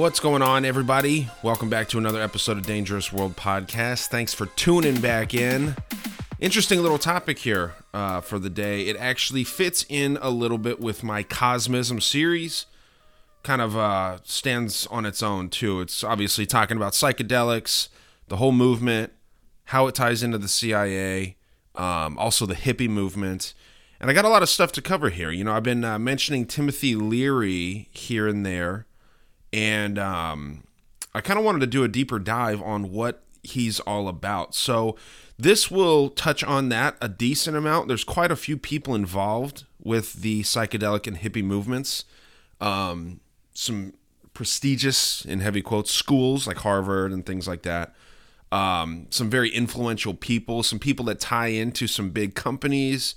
What's going on, everybody? Welcome back to another episode of Dangerous World Podcast. Thanks for tuning back in. Interesting little topic here uh, for the day. It actually fits in a little bit with my Cosmism series. Kind of uh, stands on its own, too. It's obviously talking about psychedelics, the whole movement, how it ties into the CIA, um, also the hippie movement. And I got a lot of stuff to cover here. You know, I've been uh, mentioning Timothy Leary here and there and um, I kind of wanted to do a deeper dive on what he's all about. So this will touch on that a decent amount. There's quite a few people involved with the psychedelic and hippie movements. Um, some prestigious, in heavy quotes, schools like Harvard and things like that. Um, some very influential people, some people that tie into some big companies.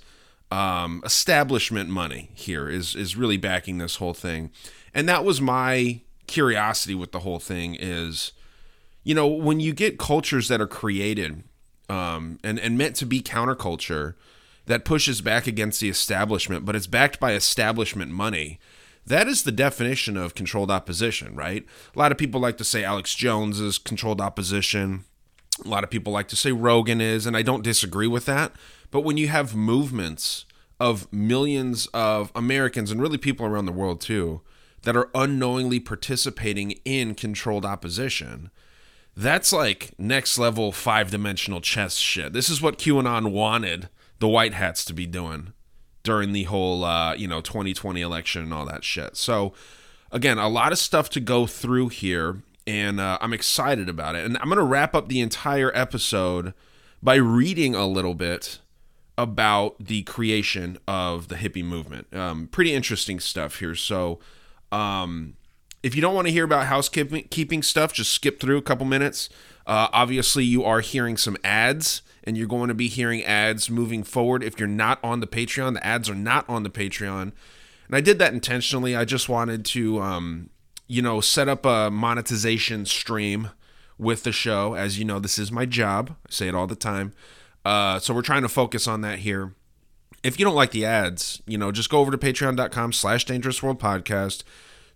Um, establishment money here is is really backing this whole thing, and that was my curiosity with the whole thing is you know when you get cultures that are created um, and and meant to be counterculture that pushes back against the establishment but it's backed by establishment money that is the definition of controlled opposition right? A lot of people like to say alex jones is controlled opposition. A lot of people like to say rogan is and i don't disagree with that. But when you have movements of millions of americans and really people around the world too that are unknowingly participating in controlled opposition. That's like next level five dimensional chess shit. This is what QAnon wanted the white hats to be doing during the whole, uh, you know, 2020 election and all that shit. So, again, a lot of stuff to go through here, and uh, I'm excited about it. And I'm to wrap up the entire episode by reading a little bit about the creation of the hippie movement. Um, pretty interesting stuff here. So, um, if you don't want to hear about housekeeping stuff, just skip through a couple minutes. Uh, obviously, you are hearing some ads, and you're going to be hearing ads moving forward. If you're not on the Patreon, the ads are not on the Patreon. And I did that intentionally. I just wanted to, um, you know, set up a monetization stream with the show. As you know, this is my job. I say it all the time. Uh, so we're trying to focus on that here if you don't like the ads, you know, just go over to patreon.com slash dangerous world podcast.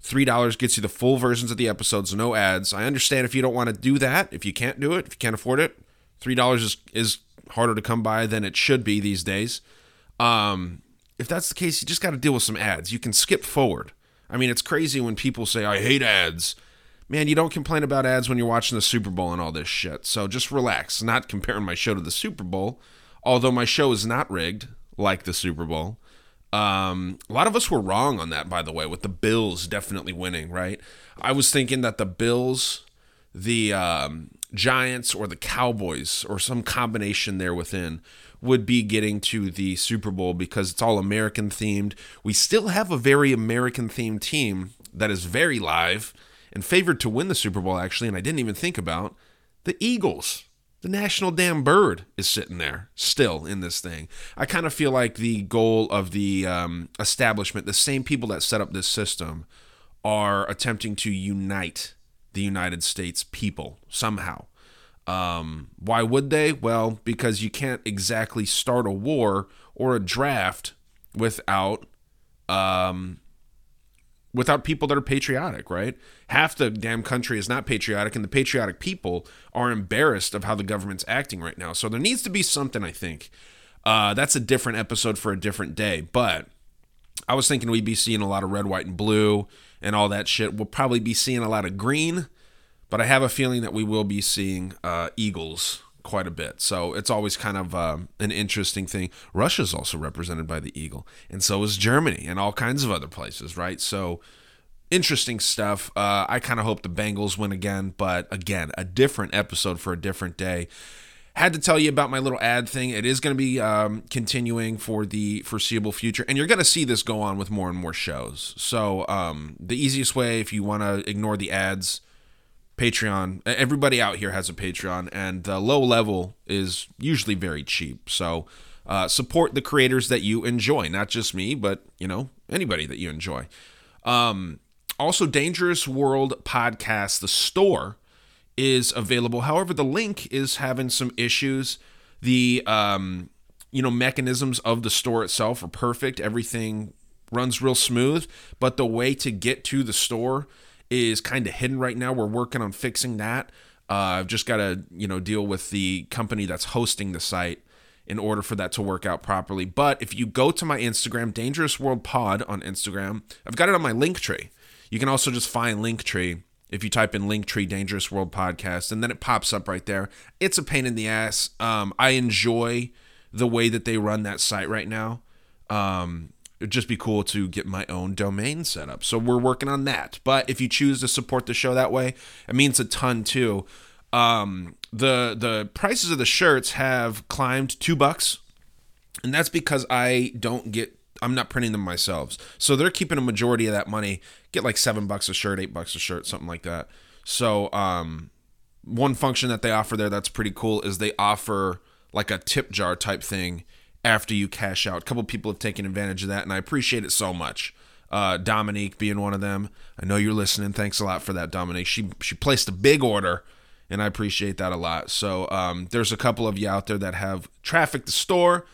Three dollars gets you the full versions of the episodes, no ads. I understand if you don't want to do that, if you can't do it, if you can't afford it, three dollars is is harder to come by than it should be these days. Um, if that's the case, you just got to deal with some ads. You can skip forward. I mean, it's crazy when people say I hate ads. Man, you don't complain about ads when you're watching the Super Bowl and all this shit. So just relax. Not comparing my show to the Super Bowl, although my show is not rigged like the Super Bowl. Um, a lot of us were wrong on that, by the way, with the Bills definitely winning, right? I was thinking that the Bills, the um, Giants, or the Cowboys, or some combination there within, would be getting to the Super Bowl because it's all American themed. We still have a very American themed team that is very live and favored to win the Super Bowl, actually, and I didn't even think about the Eagles. The national damn bird is sitting there still in this thing. I kind of feel like the goal of the um, establishment, the same people that set up this system, are attempting to unite the United States people somehow. Um, why would they? Well, because you can't exactly start a war or a draft without um, without people that are patriotic, right? Half the damn country is not patriotic, and the patriotic people are embarrassed of how the government's acting right now. So there needs to be something, I think. Uh, that's a different episode for a different day. But I was thinking we'd be seeing a lot of red, white, and blue and all that shit. We'll probably be seeing a lot of green, but I have a feeling that we will be seeing uh, eagles quite a bit. So it's always kind of um, an interesting thing. Russia's also represented by the eagle, and so is Germany and all kinds of other places, right? So interesting stuff. Uh, I kind of hope the Bengals win again, but again, a different episode for a different day. Had to tell you about my little ad thing. It is going to be um, continuing for the foreseeable future, and you're going to see this go on with more and more shows. So um, the easiest way, if you want to ignore the ads, Patreon. Everybody out here has a Patreon, and the low level is usually very cheap. So uh, support the creators that you enjoy, not just me, but you know anybody that you enjoy. Um, also, Dangerous World Podcast, the store is available. However, the link is having some issues. The um, you know mechanisms of the store itself are perfect. Everything runs real smooth, but the way to get to the store is kind of hidden right now. We're working on fixing that. Uh, I've just got to you know deal with the company that's hosting the site in order for that to work out properly. But if you go to my Instagram, Dangerous World Pod on Instagram, I've got it on my link tree. You can also just find Linktree if you type in Linktree Dangerous World Podcast, and then it pops up right there. It's a pain in the ass. Um, I enjoy the way that they run that site right now. Um, it'd just be cool to get my own domain set up. So we're working on that. But if you choose to support the show that way, it means a ton too. Um, the the prices of the shirts have climbed two bucks, and that's because I don't get I'm not printing them myself. So they're keeping a majority of that money. Get like seven bucks a shirt, eight bucks a shirt, something like that. So um, one function that they offer there that's pretty cool is they offer like a tip jar type thing after you cash out. A couple people have taken advantage of that, and I appreciate it so much. Uh, Dominique being one of them. I know you're listening. Thanks a lot for that, Dominique. She she placed a big order, and I appreciate that a lot. So um, there's a couple of you out there that have trafficked the store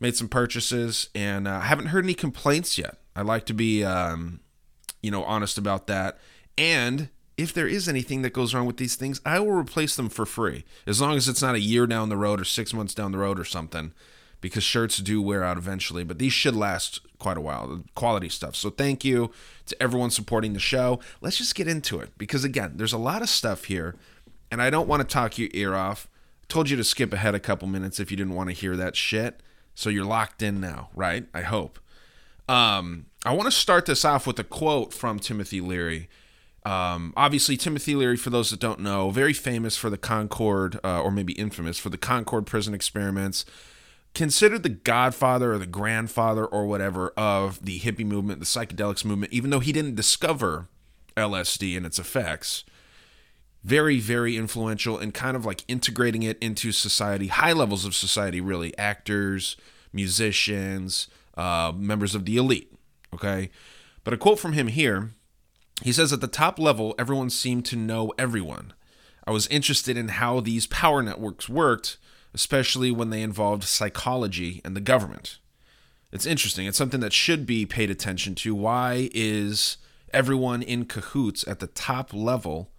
made some purchases, and I uh, haven't heard any complaints yet. I like to be, um, you know, honest about that. And if there is anything that goes wrong with these things, I will replace them for free, as long as it's not a year down the road or six months down the road or something, because shirts do wear out eventually. But these should last quite a while, quality stuff. So thank you to everyone supporting the show. Let's just get into it, because again, there's a lot of stuff here, and I don't want to talk your ear off. I told you to skip ahead a couple minutes if you didn't want to hear that shit. So you're locked in now, right? I hope. Um, I want to start this off with a quote from Timothy Leary. Um, obviously, Timothy Leary, for those that don't know, very famous for the Concord, uh, or maybe infamous for the Concord prison experiments, considered the godfather or the grandfather or whatever of the hippie movement, the psychedelics movement, even though he didn't discover LSD and its effects very very influential and kind of like integrating it into society high levels of society really. Actors musicians uh, members of the elite okay? But a quote from him here he says at the top level everyone seemed to know everyone. I was interested in how these power networks worked especially when they involved psychology and the government it's interesting it's something that should be paid attention to why is everyone in cahoots at the top level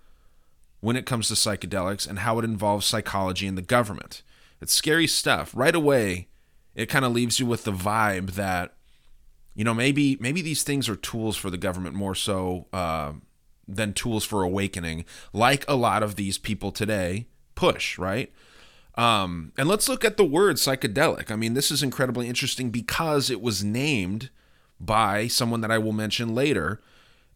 when it comes to psychedelics and how it involves psychology and the government. It's scary stuff. Right away, it kind of leaves you with the vibe that, you know, maybe maybe these things are tools for the government more so uh, than tools for awakening, like a lot of these people today push, right? Um, and let's look at the word psychedelic. I mean, this is incredibly interesting because it was named by someone that I will mention later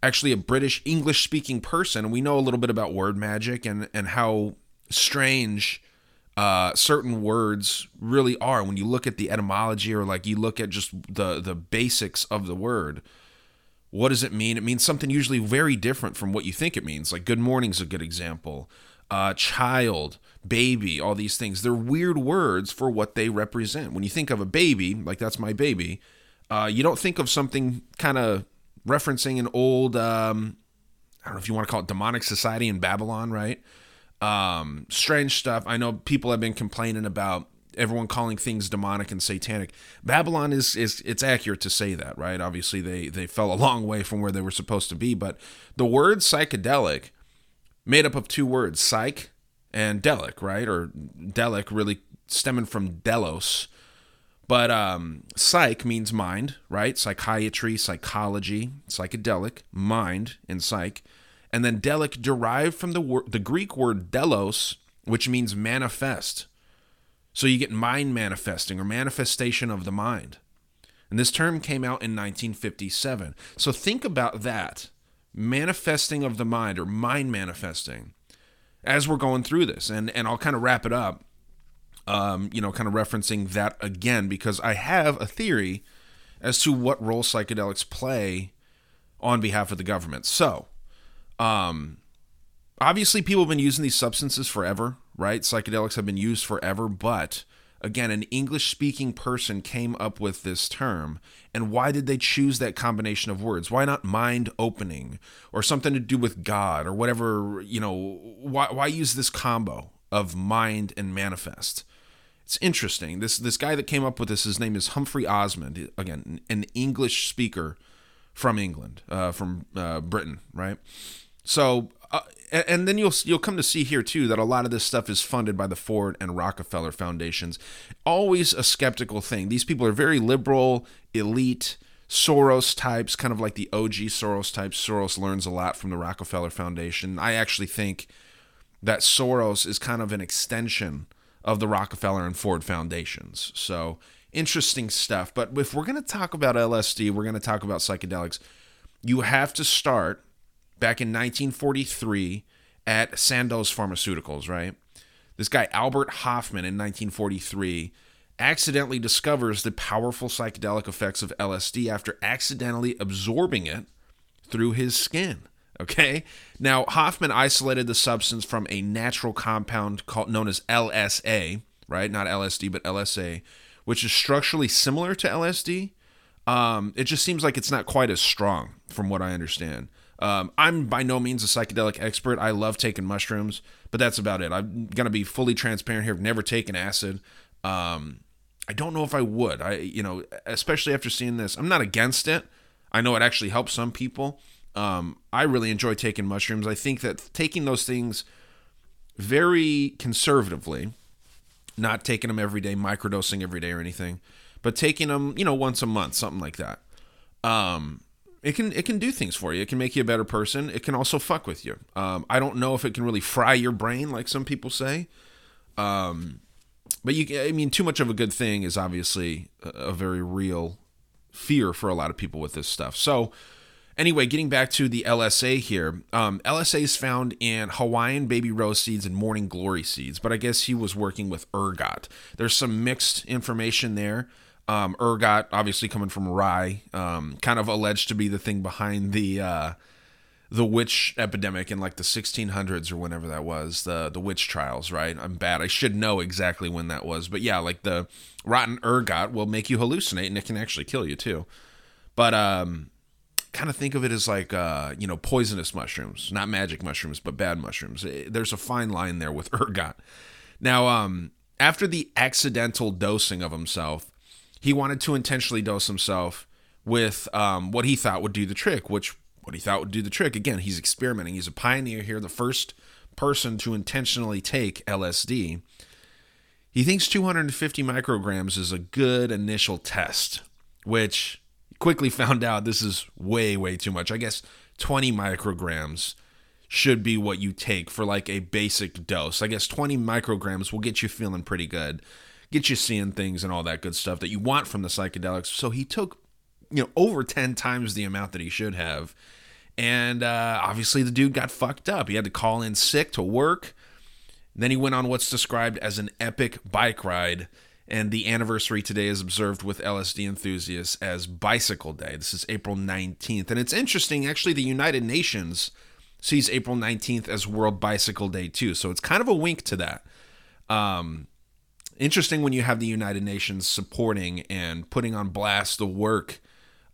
actually a British English speaking person. We know a little bit about word magic and, and how strange uh, certain words really are when you look at the etymology or like you look at just the, the basics of the word. What does it mean? It means something usually very different from what you think it means. Like good morning's a good example. Uh, child, baby, all these things. They're weird words for what they represent. When you think of a baby, like that's my baby, uh, you don't think of something kind of referencing an old um, I don't know if you want to call it demonic society in Babylon, right? Um, strange stuff. I know people have been complaining about everyone calling things demonic and satanic. Babylon is is it's accurate to say that, right? Obviously they they fell a long way from where they were supposed to be, but the word psychedelic made up of two words, psych and delic, right? Or delic really stemming from delos, but um, psych means mind, right? Psychiatry, psychology, psychedelic, mind, and psych. And then delic derived from the word, the Greek word delos, which means manifest. So you get mind manifesting or manifestation of the mind. And this term came out in 1957. So think about that manifesting of the mind or mind manifesting as we're going through this. And, and I'll kind of wrap it up, um, you know, kind of referencing that again, because I have a theory as to what role psychedelics play on behalf of the government. So, um, obviously, people have been using these substances forever, right? Psychedelics have been used forever, but again, an English speaking person came up with this term. And why did they choose that combination of words? Why not mind opening or something to do with God or whatever? You know, why, why use this combo of mind and manifest? It's interesting. This this guy that came up with this, his name is Humphrey Osmond. Again, an English speaker from England, uh, from uh, Britain, right? So uh, and then you'll you'll come to see here too that a lot of this stuff is funded by the Ford and Rockefeller foundations. Always a skeptical thing. These people are very liberal, elite, Soros types, kind of like the OG Soros types. Soros learns a lot from the Rockefeller Foundation. I actually think that Soros is kind of an extension of the Rockefeller and Ford foundations. So interesting stuff. But if we're going to talk about LSD, we're going to talk about psychedelics. You have to start back in 1943 at Sandoz Pharmaceuticals, right? This guy, Albert Hofmann, in 1943, accidentally discovers the powerful psychedelic effects of LSD after accidentally absorbing it through his skin. Okay. Now, Hofmann isolated the substance from a natural compound called known as LSA, right? Not LSD, but LSA, which is structurally similar to LSD. Um, it just seems like it's not quite as strong, from what I understand. Um, I'm by no means a psychedelic expert. I love taking mushrooms, but that's about it. I'm gonna be fully transparent here. I've never taken acid. Um, I don't know if I would. I, you know, especially after seeing this, I'm not against it. I know it actually helps some people. Um, I really enjoy taking mushrooms. I think that taking those things very conservatively, not taking them every day, microdosing every day or anything, but taking them, you know, once a month, something like that. Um, it can it can do things for you. It can make you a better person. It can also fuck with you. Um, I don't know if it can really fry your brain like some people say. Um, but you, I mean, too much of a good thing is obviously a, very real fear for a lot of people with this stuff. So, anyway, getting back to the LSA here, um, LSA is found in Hawaiian baby rose seeds and morning glory seeds, but I guess he was working with ergot. There's some mixed information there. Um, ergot, obviously coming from rye, um, kind of alleged to be the thing behind the uh, the witch epidemic in like the 1600s or whenever that was, the the witch trials. Right? I'm bad. I should know exactly when that was, but yeah, like the rotten ergot will make you hallucinate, and it can actually kill you too. But um, kind of think of it as like uh, you know poisonous mushrooms, not magic mushrooms, but bad mushrooms. Eh, there's a fine line there with ergot. Now, um, after the accidental dosing of himself, he wanted to intentionally dose himself with um, what he thought would do the trick, which what he thought would do the trick. Again, he's experimenting. He's a pioneer here, the first person to intentionally take LSD. He thinks 250 micrograms is a good initial test, which quickly found out this is way, way too much. I guess 20 micrograms should be what you take for like a basic dose. I guess 20 micrograms will get you feeling pretty good get you seeing things and all that good stuff that you want from the psychedelics. So he took, you know, over 10 times the amount that he should have. And uh, obviously, the dude got fucked up. He had to call in sick to work. Then he went on what's described as an epic bike ride. And the anniversary today is observed with LSD enthusiasts as Bicycle Day. This is April 19th. And it's interesting, actually, the United Nations sees April 19th as World Bicycle Day, too. So it's kind of a wink to that. Um, interesting when you have the United Nations supporting and putting on blast the work,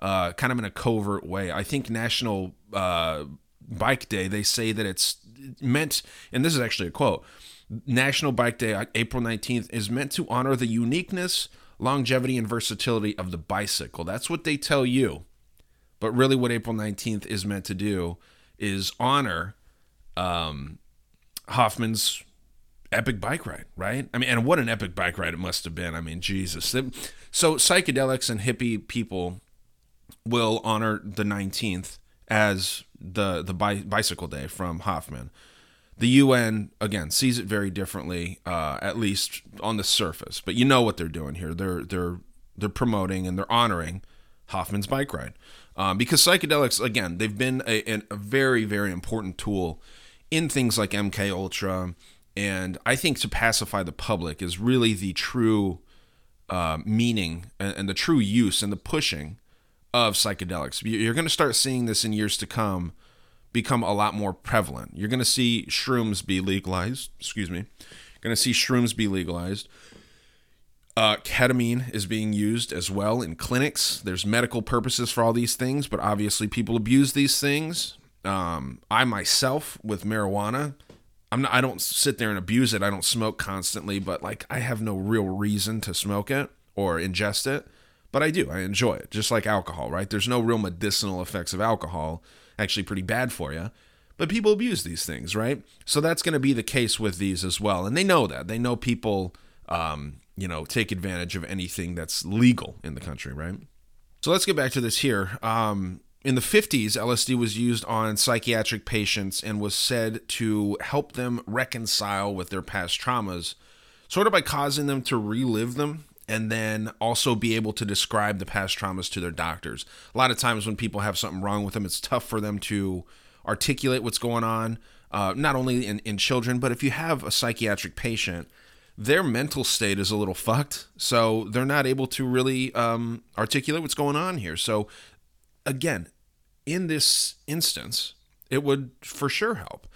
uh, kind of in a covert way. I think National uh, Bike Day, they say that it's meant, and this is actually a quote National Bike Day, April 19th, is meant to honor the uniqueness, longevity, and versatility of the bicycle. That's what they tell you. But really, what April 19th is meant to do is honor um, Hofmann's epic bike ride, right? I mean, and what an epic bike ride it must have been. I mean, Jesus. So psychedelics and hippie people will honor the 19th as the the bi- bicycle day from Hofmann. The UN again sees it very differently, uh, at least on the surface. But you know what they're doing here. They're they're they're promoting and they're honoring Hofmann's bike ride um, because psychedelics again they've been a, a very very important tool in things like MK Ultra, and I think to pacify the public is really the true uh, meaning and, and the true use and the pushing of psychedelics. You're going to start seeing this in years to come become a lot more prevalent. You're going to see shrooms be legalized. Excuse me. You're going to see shrooms be legalized. Uh, ketamine is being used as well in clinics. There's medical purposes for all these things, but obviously people abuse these things. Um, I myself with marijuana, I'm not, I don't sit there and abuse it. I don't smoke constantly, but like I have no real reason to smoke it or ingest it, but I do. I enjoy it, just like alcohol, right? There's no real medicinal effects of alcohol actually pretty bad for you. But people abuse these things, right? So that's going to be the case with these as well. And they know that. They know people, um, you know, take advantage of anything that's legal in the country, right? So let's get back to this here. Um, in the 50s, LSD was used on psychiatric patients and was said to help them reconcile with their past traumas, sort of by causing them to relive them and then also be able to describe the past traumas to their doctors. A lot of times when people have something wrong with them, it's tough for them to articulate what's going on, uh, not only in, in children, but if you have a psychiatric patient, their mental state is a little fucked. So they're not able to really um, articulate what's going on here. So, again, in this instance, it would for sure help.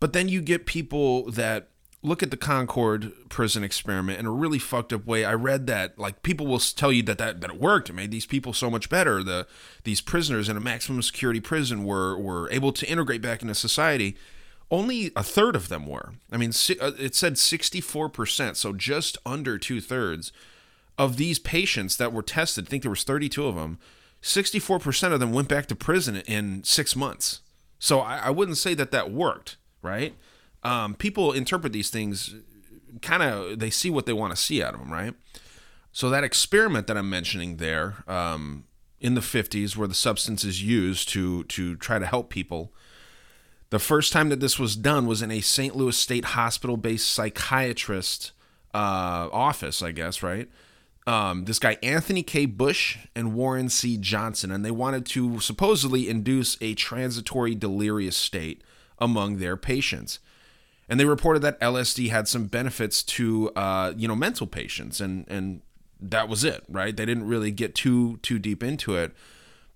But then you get people that look at the Concord prison experiment in a really fucked up way. I read that like people will tell you that that, that it worked. It made these people so much better. The these prisoners in a maximum security prison were were able to integrate back into society. Only a third of them were. I mean, uh, it said sixty four percent, so just under two thirds of these patients that were tested. I think there was thirty two of them. Sixty four percent of them went back to prison in six months. So I, I wouldn't say that that worked, right? um, people interpret these things kind of they see what they want to see out of them, right? So that experiment that I'm mentioning there um, in the 50s, where the substance is used to to try to help people. The first time that this was done was in a St. Louis State Hospital-based psychiatrist uh, office, I guess, right? Um, this guy Anthony K. Busch and Warren C. Johnson, and they wanted to supposedly induce a transitory delirious state among their patients and they reported that LSD had some benefits to uh, you know mental patients, and and that was it, right? They didn't really get too too deep into it,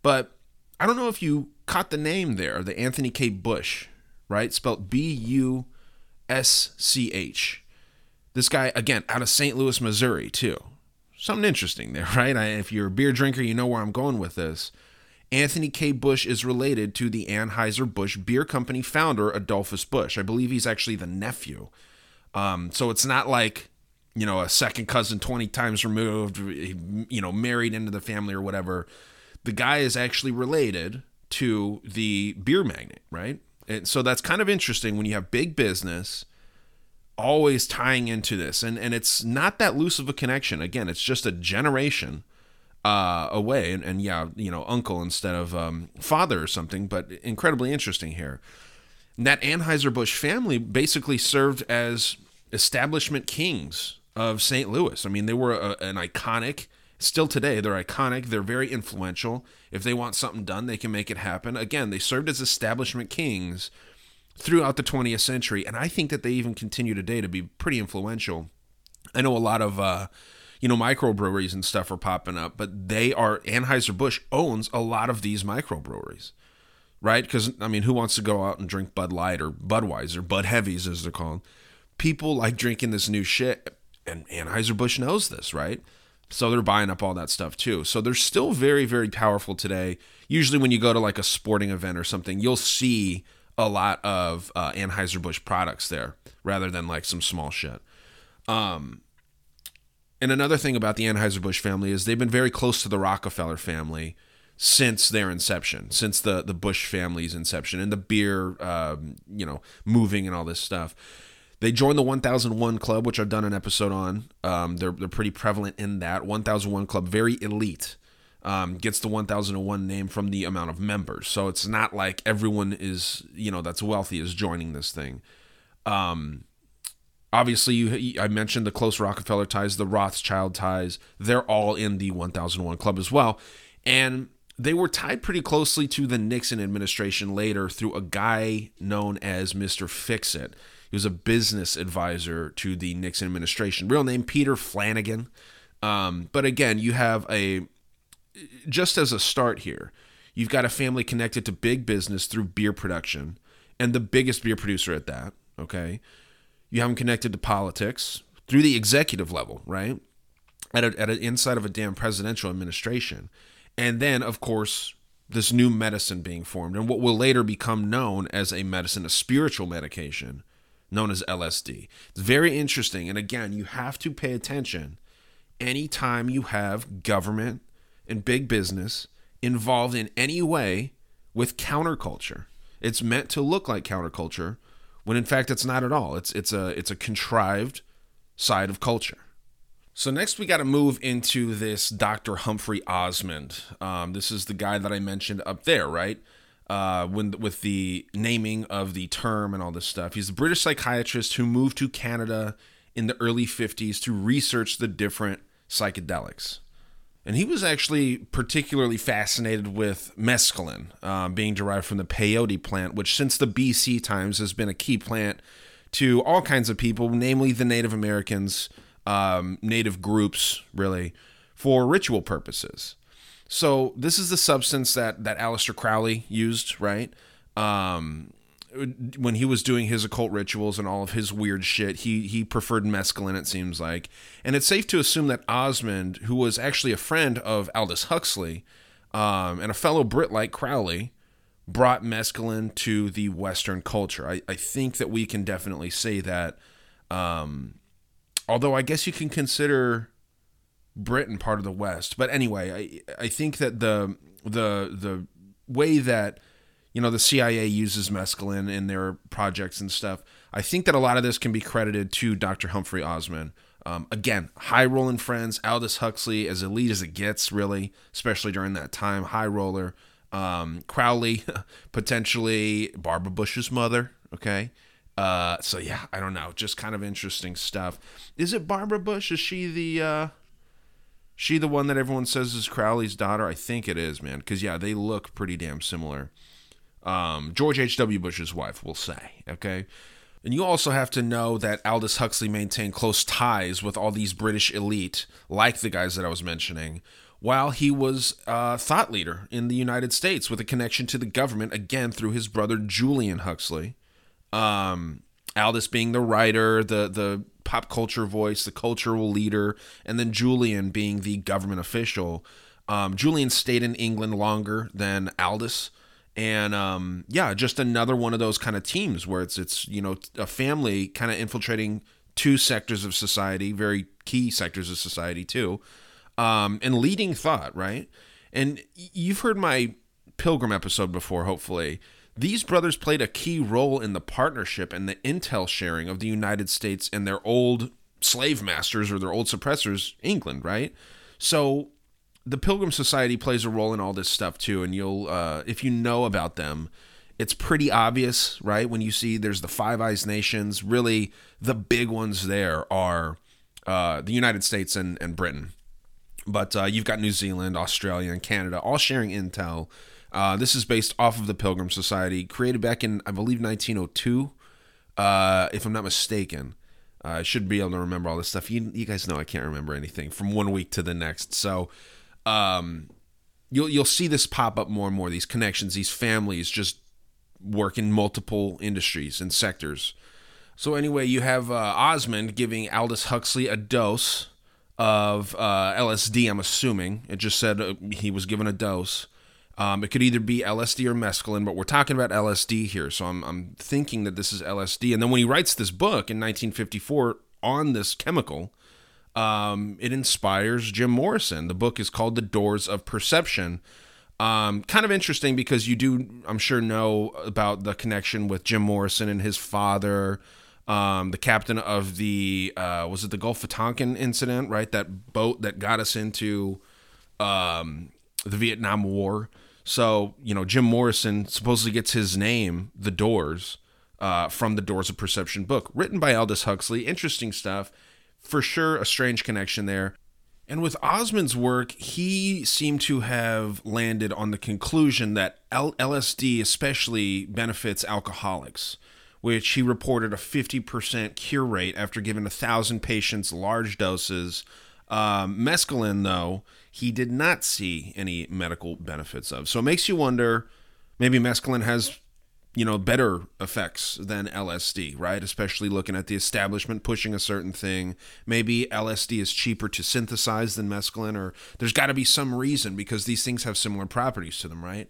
but I don't know if you caught the name there, the Anthony K. Busch, right? Spelled B U S C H. This guy again out of St. Louis, Missouri, too. Something interesting there, right? I, if you're a beer drinker, you know where I'm going with this. Anthony K. Busch is related to the Anheuser-Busch Beer Company founder, Adolphus Busch. I believe he's actually the nephew. Um, so it's not like, you know, a second cousin 20 times removed, you know, married into the family or whatever. The guy is actually related to the beer magnate, right? And so that's kind of interesting when you have big business always tying into this. And, and it's not that loose of a connection. Again, it's just a generation uh, away, and, and, yeah, you know, uncle instead of um, father or something, but incredibly interesting here. And that Anheuser-Busch family basically served as establishment kings of St. Louis. I mean, they were a, an iconic, still today, they're iconic, they're very influential. If they want something done, they can make it happen. Again, they served as establishment kings throughout the 20th century, and I think that they even continue today to be pretty influential. I know a lot of uh, you know, microbreweries and stuff are popping up, but they are Anheuser-Busch owns a lot of these microbreweries. Right? Because I mean, who wants to go out and drink Bud Light or Budweiser, Bud Heavies as they're called? People like drinking this new shit, and Anheuser-Busch knows this, right? So they're buying up all that stuff too. So they're still very, very powerful today. Usually, when you go to like a sporting event or something, you'll see a lot of uh, Anheuser-Busch products there rather than like some small shit. Um, and another thing about the Anheuser-Busch family is they've been very close to the Rockefeller family since their inception, since the the Busch family's inception, and the beer, um, you know, moving and all this stuff. They joined the 1001 Club, which I've done an episode on. Um, they're they're pretty prevalent in that 1001 Club, very elite. Um, gets the 1001 name from the amount of members, so it's not like everyone is you know that's wealthy is joining this thing. Um, obviously, you I mentioned the close Rockefeller ties, the Rothschild ties. They're all in the 1001 Club as well, and they were tied pretty closely to the Nixon administration later through a guy known as Mr. Fixit. He was a business advisor to the Nixon administration. Real name Peter Flanigan. Um, but again, you have a just as a start here, you've got a family connected to big business through beer production, and the biggest beer producer at that. Okay, you have them connected to politics through the executive level, right? At a, at a, inside of a damn presidential administration, and then of course this new medicine being formed, and what will later become known as a medicine, a spiritual medication known as LSD. It's very interesting, and again, you have to pay attention anytime you have government and big business involved in any way with counterculture. It's meant to look like counterculture when in fact it's not at all. It's it's a it's a contrived side of culture. So next we got to move into this Dr. Humphrey Osmond. Um, this is the guy that I mentioned up there, right? Uh, when with the naming of the term and all this stuff. He's a British psychiatrist who moved to Canada in the early 50s to research the different psychedelics. And he was actually particularly fascinated with mescaline, uh, being derived from the peyote plant, which since the BC times has been a key plant to all kinds of people, namely the Native Americans, um, Native groups, really, for ritual purposes. So this is the substance that that Aleister Crowley used, right? Um, when he was doing his occult rituals and all of his weird shit, he he preferred mescaline. It seems like, and it's safe to assume that Osmond, who was actually a friend of Aldous Huxley, um, and a fellow Brit like Crowley, brought mescaline to the Western culture. I, I think that we can definitely say that. Um, although I guess you can consider Britain part of the West, but anyway, I I think that the the the way that you know the CIA uses mescaline in their projects and stuff. I think that a lot of this can be credited to Dr. Humphrey Osmond. Um, again, high rolling friends, Aldous Huxley, as elite as it gets, really, especially during that time. High roller, um, Crowley, potentially Barbara Bush's mother. Okay, uh, so yeah, I don't know, just kind of interesting stuff. Is it Barbara Bush? Is she the uh, she the one that everyone says is Crowley's daughter? I think it is, man. Because yeah, they look pretty damn similar um, George H.W. Bush's wife, we'll say. Okay. And you also have to know that Aldous Huxley maintained close ties with all these British elite, like the guys that I was mentioning, while he was a thought leader in the United States with a connection to the government, again, through his brother Julian Huxley. Um, Aldous being the writer, the, the pop culture voice, the cultural leader, and then Julian being the government official. Um, Julian stayed in England longer than Aldous and um, yeah, just another one of those kind of teams where it's it's you know a family kind of infiltrating two sectors of society, very key sectors of society too, um, and leading thought, right? And you've heard my Pilgrim episode before, hopefully. These brothers played a key role in the partnership and the intel sharing of the United States and their old slave masters or their old suppressors, England, right? So the Pilgrim Society plays a role in all this stuff too, and you'll uh, if you know about them, it's pretty obvious, right? When you see there's the Five Eyes nations, really the big ones there are uh, the United States and, and Britain, but uh, you've got New Zealand, Australia, and Canada all sharing intel. Uh, this is based off of the Pilgrim Society, created back in I believe 1902, uh, if I'm not mistaken. I should be able to remember all this stuff. You, you guys know I can't remember anything from one week to the next, so um, you'll you'll see this pop up more and more. These connections, these families, just work in multiple industries and sectors. So anyway, you have uh, Osmond giving Aldous Huxley a dose of uh, LSD. I'm assuming it just said uh, he was given a dose. Um, it could either be LSD or mescaline, but we're talking about LSD here, so I'm, I'm thinking that this is LSD. And then when he writes this book in 1954 on this chemical, um, it inspires Jim Morrison. The book is called The Doors of Perception. Um, kind of interesting because you do, I'm sure, know about the connection with Jim Morrison and his father, um, the captain of the, uh, was it the Gulf of Tonkin incident, right? That boat that got us into um, the Vietnam War. So, you know, Jim Morrison supposedly gets his name, The Doors, uh, from the Doors of Perception book, written by Aldous Huxley. Interesting stuff. For sure, a strange connection there. And with Osmond's work, he seemed to have landed on the conclusion that L- LSD especially benefits alcoholics, which he reported a 50% cure rate after giving a thousand patients large doses. Um, mescaline, though, he did not see any medical benefits of. So it makes you wonder maybe mescaline has you know better effects than LSD, right? Especially looking at the establishment pushing a certain thing. Maybe LSD is cheaper to synthesize than mescaline, or there's got to be some reason because these things have similar properties to them, right?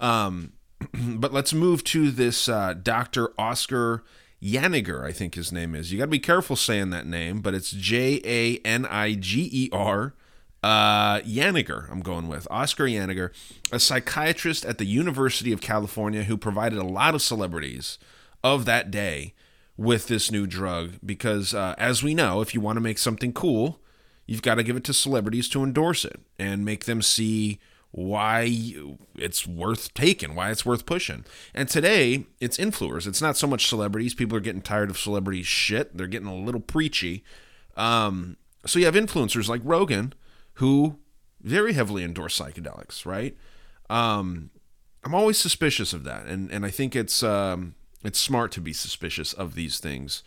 Um, but let's move to this uh, Dr. Oscar Janiger, I think his name is. You got to be careful saying that name, but it's J A N I G E R uh, Janiger, I'm going with Oscar Janiger, a psychiatrist at the University of California who provided a lot of celebrities of that day with this new drug. Because uh, as we know, if you want to make something cool, you've got to give it to celebrities to endorse it and make them see why it's worth taking, why it's worth pushing. And today, it's influencers. It's not so much celebrities. People are getting tired of celebrity shit. They're getting a little preachy. Um, so you have influencers like Rogan who very heavily endorse psychedelics, right? Um, I'm always suspicious of that, and and I think it's um, it's smart to be suspicious of these things.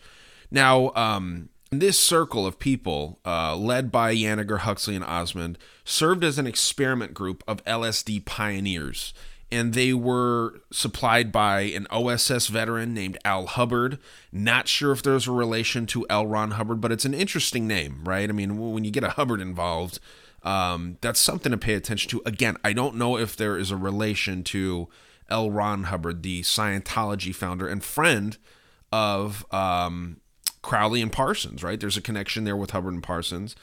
Now, um, this circle of people, uh, led by Janiger, Huxley, and Osmond, served as an experiment group of LSD pioneers and they were supplied by an OSS veteran named Al Hubbard. Not sure if there's a relation to L. Ron Hubbard, but it's an interesting name, right? I mean, when you get a Hubbard involved, um, that's something to pay attention to. Again, I don't know if there is a relation to L. Ron Hubbard, the Scientology founder and friend of um, Crowley and Parsons, right? There's a connection there with Hubbard and Parsons.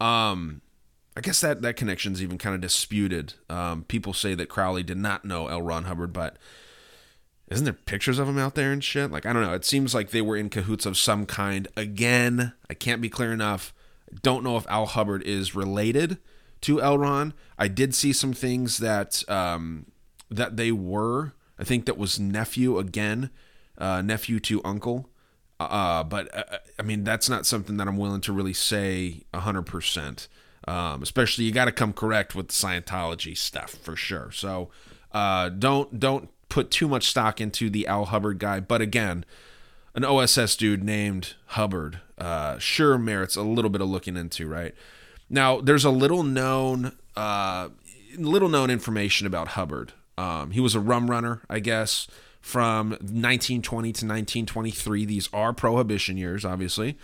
Um, I guess that that connection's even kind of disputed. Um, people say that Crowley did not know L. Ron Hubbard, but isn't there pictures of him out there and shit? Like I don't know. It seems like they were in cahoots of some kind. Again, I can't be clear enough. Don't know if Al Hubbard is related to L. Ron. I did see some things that um, that they were. I think that was nephew again, uh, nephew to uncle. Uh, but uh, I mean, that's not something that I'm willing to really say hundred percent. Um, especially you got to come correct with the Scientology stuff for sure. So uh, don't don't put too much stock into the Al Hubbard guy. But again, an OSS dude named Hubbard uh, sure merits a little bit of looking into. Right now, there's a little known uh, little known information about Hubbard. Um, he was a rum runner, I guess, from 1920 to 1923. These are prohibition years, obviously.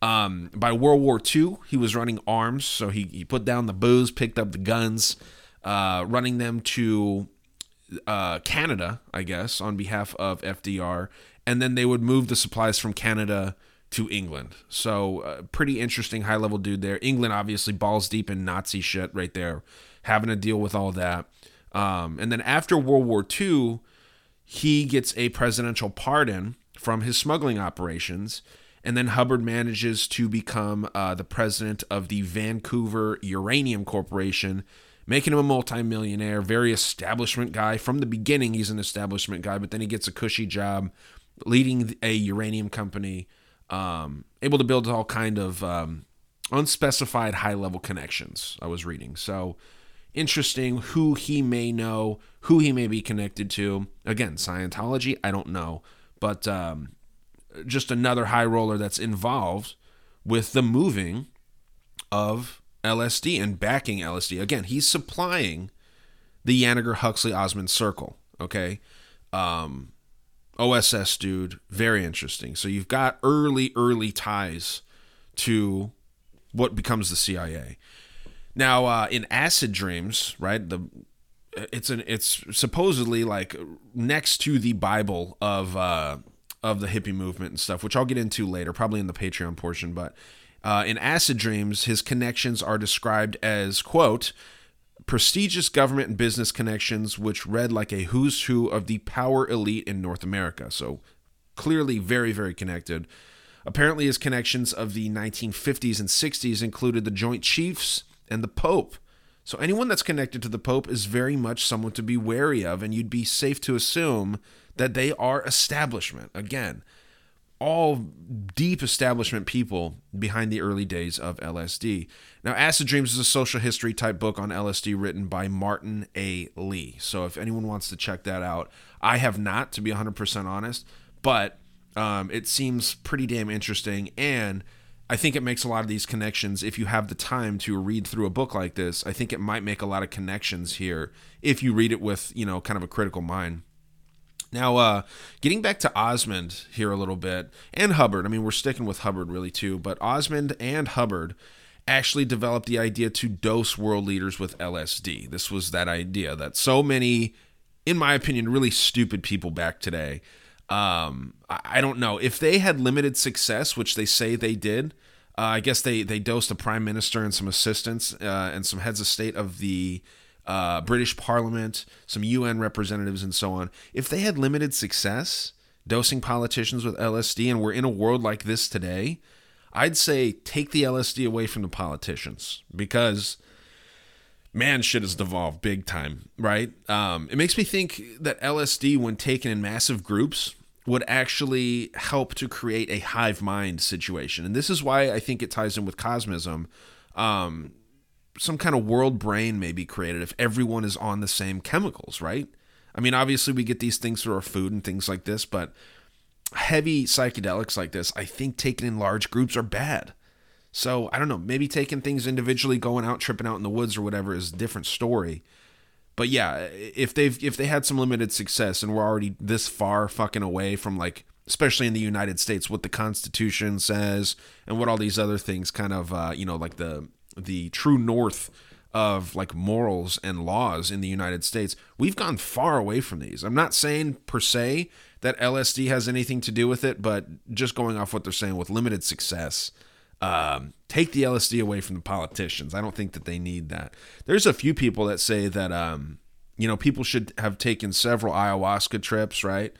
Um, by World War II, he was running arms, so he, he put down the booze, picked up the guns, uh, running them to uh, Canada, I guess, on behalf of FDR, and then they would move the supplies from Canada to England. So, uh, pretty interesting high level dude there. England, obviously, balls deep in Nazi shit right there, having to deal with all that. Um, and then after World War II, he gets a presidential pardon from his smuggling operations and then Hubbard manages to become uh, the president of the Vancouver Uranium Corporation, making him a multimillionaire, very establishment guy. From the beginning, he's an establishment guy, but then he gets a cushy job leading a uranium company, um, able to build all kind of um, unspecified high level connections. I was reading so interesting who he may know, who he may be connected to. Again, Scientology, I don't know, but um, just another high roller that's involved with the moving of LSD and backing LSD. Again, he's supplying the Janiger Huxley Osmond circle. Okay. Um, OSS dude, very interesting. So you've got early, early ties to what becomes the CIA. Now, uh, in Acid Dreams, right? The it's an it's supposedly like next to the Bible of uh, of the hippie movement and stuff, which I'll get into later, probably in the Patreon portion. But uh, in Acid Dreams, his connections are described as, quote, prestigious government and business connections, which read like a who's who of the power elite in North America. So clearly very, very connected. Apparently, his connections of the 1950s and 60s included the Joint Chiefs and the Pope. So anyone that's connected to the Pope is very much someone to be wary of, and you'd be safe to assume that they are establishment. Again, all deep establishment people behind the early days of LSD. Now, Acid Dreams is a social history type book on LSD written by Martin A. Lee. So if anyone wants to check that out, I have not, to be 100% honest, but um, it seems pretty damn interesting. And I think it makes a lot of these connections. If you have the time to read through a book like this, I think it might make a lot of connections here if you read it with, you know, kind of a critical mind. Now, uh, getting back to Osmond here a little bit, and Hubbard. I mean, we're sticking with Hubbard really too, but Osmond and Hubbard actually developed the idea to dose world leaders with LSD. This was that idea that so many, in my opinion, really stupid people back today um, I, don't know if they had limited success, which they say they did. Uh, I guess they they dosed a prime minister and some assistants uh, and some heads of state of the uh, British Parliament, some UN representatives, and so on. If they had limited success dosing politicians with LSD, and we're in a world like this today, I'd say take the LSD away from the politicians because man, shit has devolved big time, right? Um, it makes me think that LSD, when taken in massive groups, would actually help to create a hive mind situation. And this is why I think it ties in with cosmism. Um, some kind of world brain may be created if everyone is on the same chemicals, right? I mean, obviously, we get these things through our food and things like this, but heavy psychedelics like this, I think taken in large groups are bad. So I don't know, maybe taking things individually, going out, tripping out in the woods or whatever is a different story but yeah, if they've if they had some limited success and we're already this far fucking away from like especially in the United States what the Constitution says and what all these other things kind of uh, you know like the the true north of like morals and laws in the United States, we've gone far away from these. I'm not saying per se that LSD has anything to do with it, but just going off what they're saying with limited success, um, take the LSD away from the politicians. I don't think that they need that. There's a few people that say that um, you know people should have taken several ayahuasca trips, right,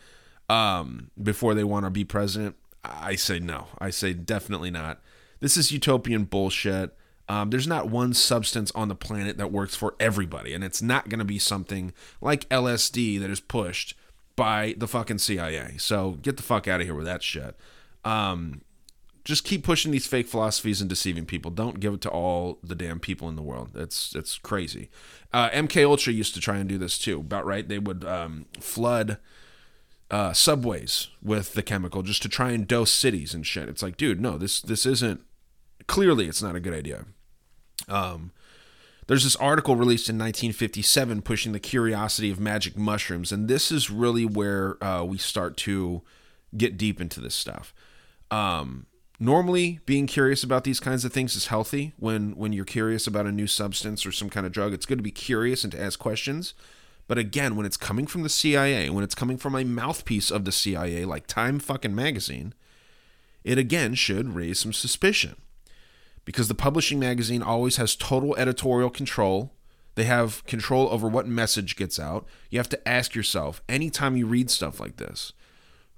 um, before they want to be president. I say no. I say definitely not. This is utopian bullshit. Um, there's not one substance on the planet that works for everybody, and it's not going to be something like LSD that is pushed by the fucking CIA. So get the fuck out of here with that shit. Um, just keep pushing these fake philosophies and deceiving people. Don't give it to all the damn people in the world. That's that's crazy. Uh, MK Ultra used to try and do this too. About right, they would um, flood uh, subways with the chemical just to try and dose cities and shit. It's like, dude, no, this this isn't. Clearly, it's not a good idea. Um, there's this article released in 1957 pushing the curiosity of magic mushrooms, and this is really where uh, we start to get deep into this stuff. Um, normally being curious about these kinds of things is healthy when when you're curious about a new substance or some kind of drug it's good to be curious and to ask questions but again when it's coming from the CIA when it's coming from a mouthpiece of the CIA like Time fucking magazine it again should raise some suspicion because the publishing magazine always has total editorial control. They have control over what message gets out. You have to ask yourself anytime you read stuff like this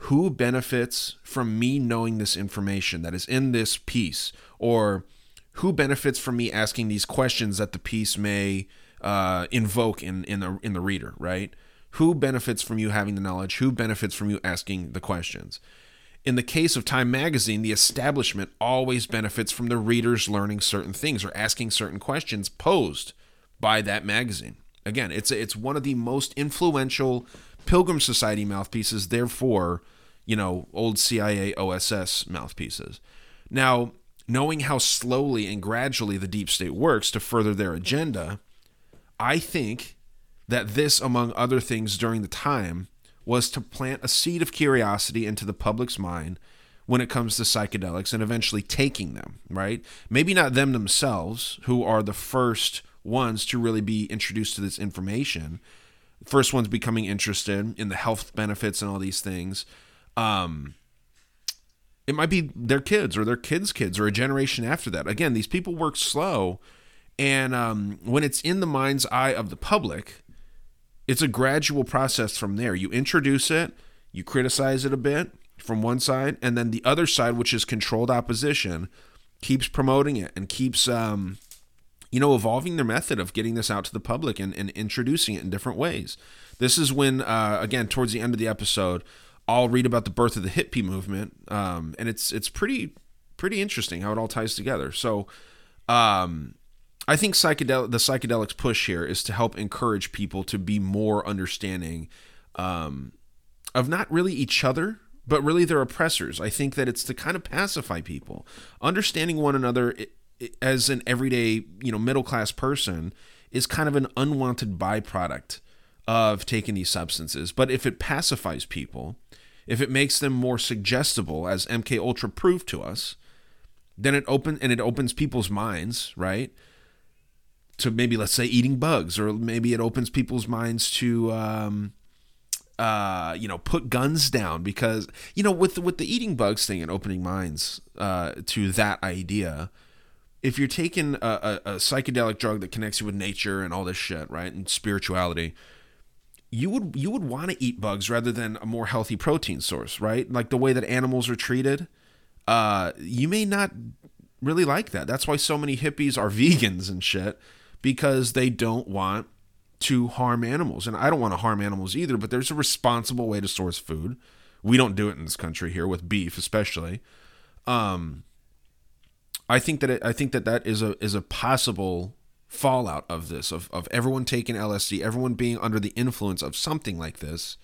who benefits from me knowing this information that is in this piece? Or who benefits from me asking these questions that the piece may uh, invoke in in the in the reader right? Who benefits from you having the knowledge? Who benefits from you asking the questions in the case of time magazine the establishment always benefits from the readers learning certain things or asking certain questions posed by that magazine again it's it's one of the most influential Pilgrim Society mouthpieces, therefore, you know, old CIA OSS mouthpieces. Now, knowing how slowly and gradually the deep state works to further their agenda, I think that this, among other things during the time, was to plant a seed of curiosity into the public's mind when it comes to psychedelics and eventually taking them, right? Maybe not them themselves, who are the first ones to really be introduced to this information, first ones becoming interested in the health benefits and all these things. Um, it might be their kids or their kids' kids or a generation after that. Again, these people work slow, and um, when it's in the mind's eye of the public, it's a gradual process from there. You introduce it, you criticize it a bit from one side, and then the other side, which is controlled opposition, keeps promoting it and keeps um, you know, evolving their method of getting this out to the public and, and introducing it in different ways. This is when, uh, again, towards the end of the episode, I'll read about the birth of the hippie movement, um, and it's it's pretty pretty interesting how it all ties together. So, um, I think psychedelic the psychedelics push here is to help encourage people to be more understanding um, of not really each other, but really their oppressors. I think that it's to kind of pacify people, understanding one another as an everyday, you know, middle class person is kind of an unwanted byproduct of taking these substances. But if it pacifies people, if it makes them more suggestible, as MK Ultra proved to us, then it open and it opens people's minds, right? To maybe let's say eating bugs, or maybe it opens people's minds to um, uh, you know, put guns down because you know with with the eating bugs thing and opening minds uh, to that idea. If you're taking a, a, a psychedelic drug that connects you with nature and all this shit, right, and spirituality, you would you would want to eat bugs rather than a more healthy protein source, right? Like the way that animals are treated. Uh, you may not really like that. That's why so many hippies are vegans and shit because they don't want to harm animals. And I don't want to harm animals either, but there's a responsible way to source food. We don't do it in this country here with beef, especially. Um, I think that it, I think that that is a is a possible fallout of this of of everyone taking LSD, everyone being under the influence of something like this.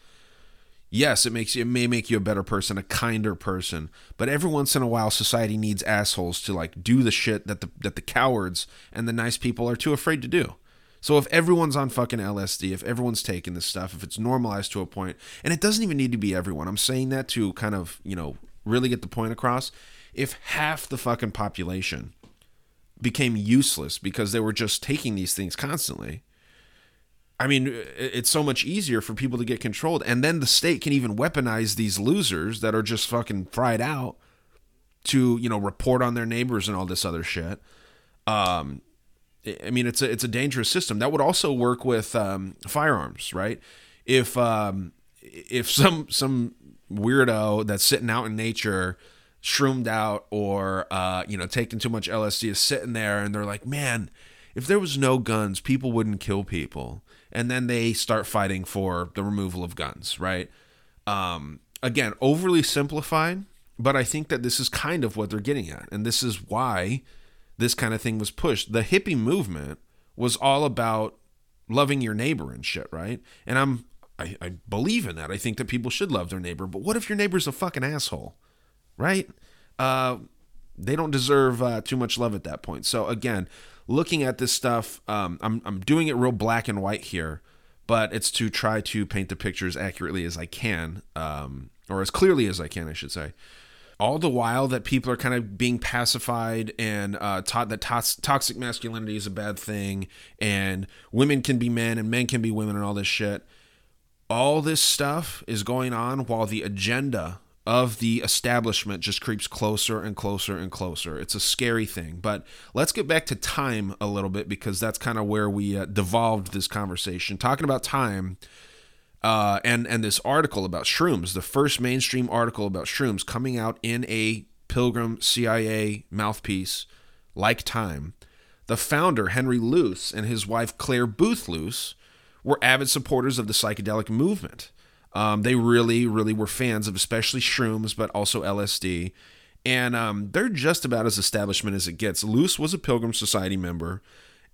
Yes, it makes you it may make you a better person, a kinder person, but every once in a while society needs assholes to like do the shit that the that the cowards and the nice people are too afraid to do. So if everyone's on fucking LSD, if everyone's taking this stuff, if it's normalized to a point, and it doesn't even need to be everyone. I'm saying that to kind of, you know, really get the point across. If half the fucking population became useless because they were just taking these things constantly, I mean, it's so much easier for people to get controlled. And then the state can even weaponize these losers that are just fucking fried out to, you know, report on their neighbors and all this other shit. Um, I mean, it's a it's a dangerous system. That would also work with um, firearms, right? If um, if some some weirdo that's sitting out in nature, shroomed out, or uh, you know taking too much LSD is sitting there, and they're like, man, if there was no guns, people wouldn't kill people, and then they start fighting for the removal of guns, right? Um, again, overly simplified, but I think that this is kind of what they're getting at, and this is why this kind of thing was pushed. The hippie movement was all about loving your neighbor and shit, right? And I'm I, I believe in that. I think that people should love their neighbor. But what if your neighbor's a fucking asshole, right? Uh, they don't deserve uh, too much love at that point. So again, looking at this stuff, um, I'm I'm doing it real black and white here, but it's to try to paint the picture as accurately as I can, um, or as clearly as I can, I should say all the while that people are kind of being pacified and uh, taught that to- toxic masculinity is a bad thing and women can be men and men can be women and all this shit. All this stuff is going on while the agenda of the establishment just creeps closer and closer and closer. It's a scary thing. But let's get back to time a little bit because that's kind of where we uh, devolved this conversation. Talking about time uh, and and this article about shrooms, the first mainstream article about shrooms coming out in a Pilgrim CIA mouthpiece like Time. The founder Henry Luce and his wife Clare Boothe Luce were avid supporters of the psychedelic movement. Um, they really, really were fans of especially shrooms, but also LSD. And um, they're just about as establishment as it gets. Luce was a Pilgrim Society member,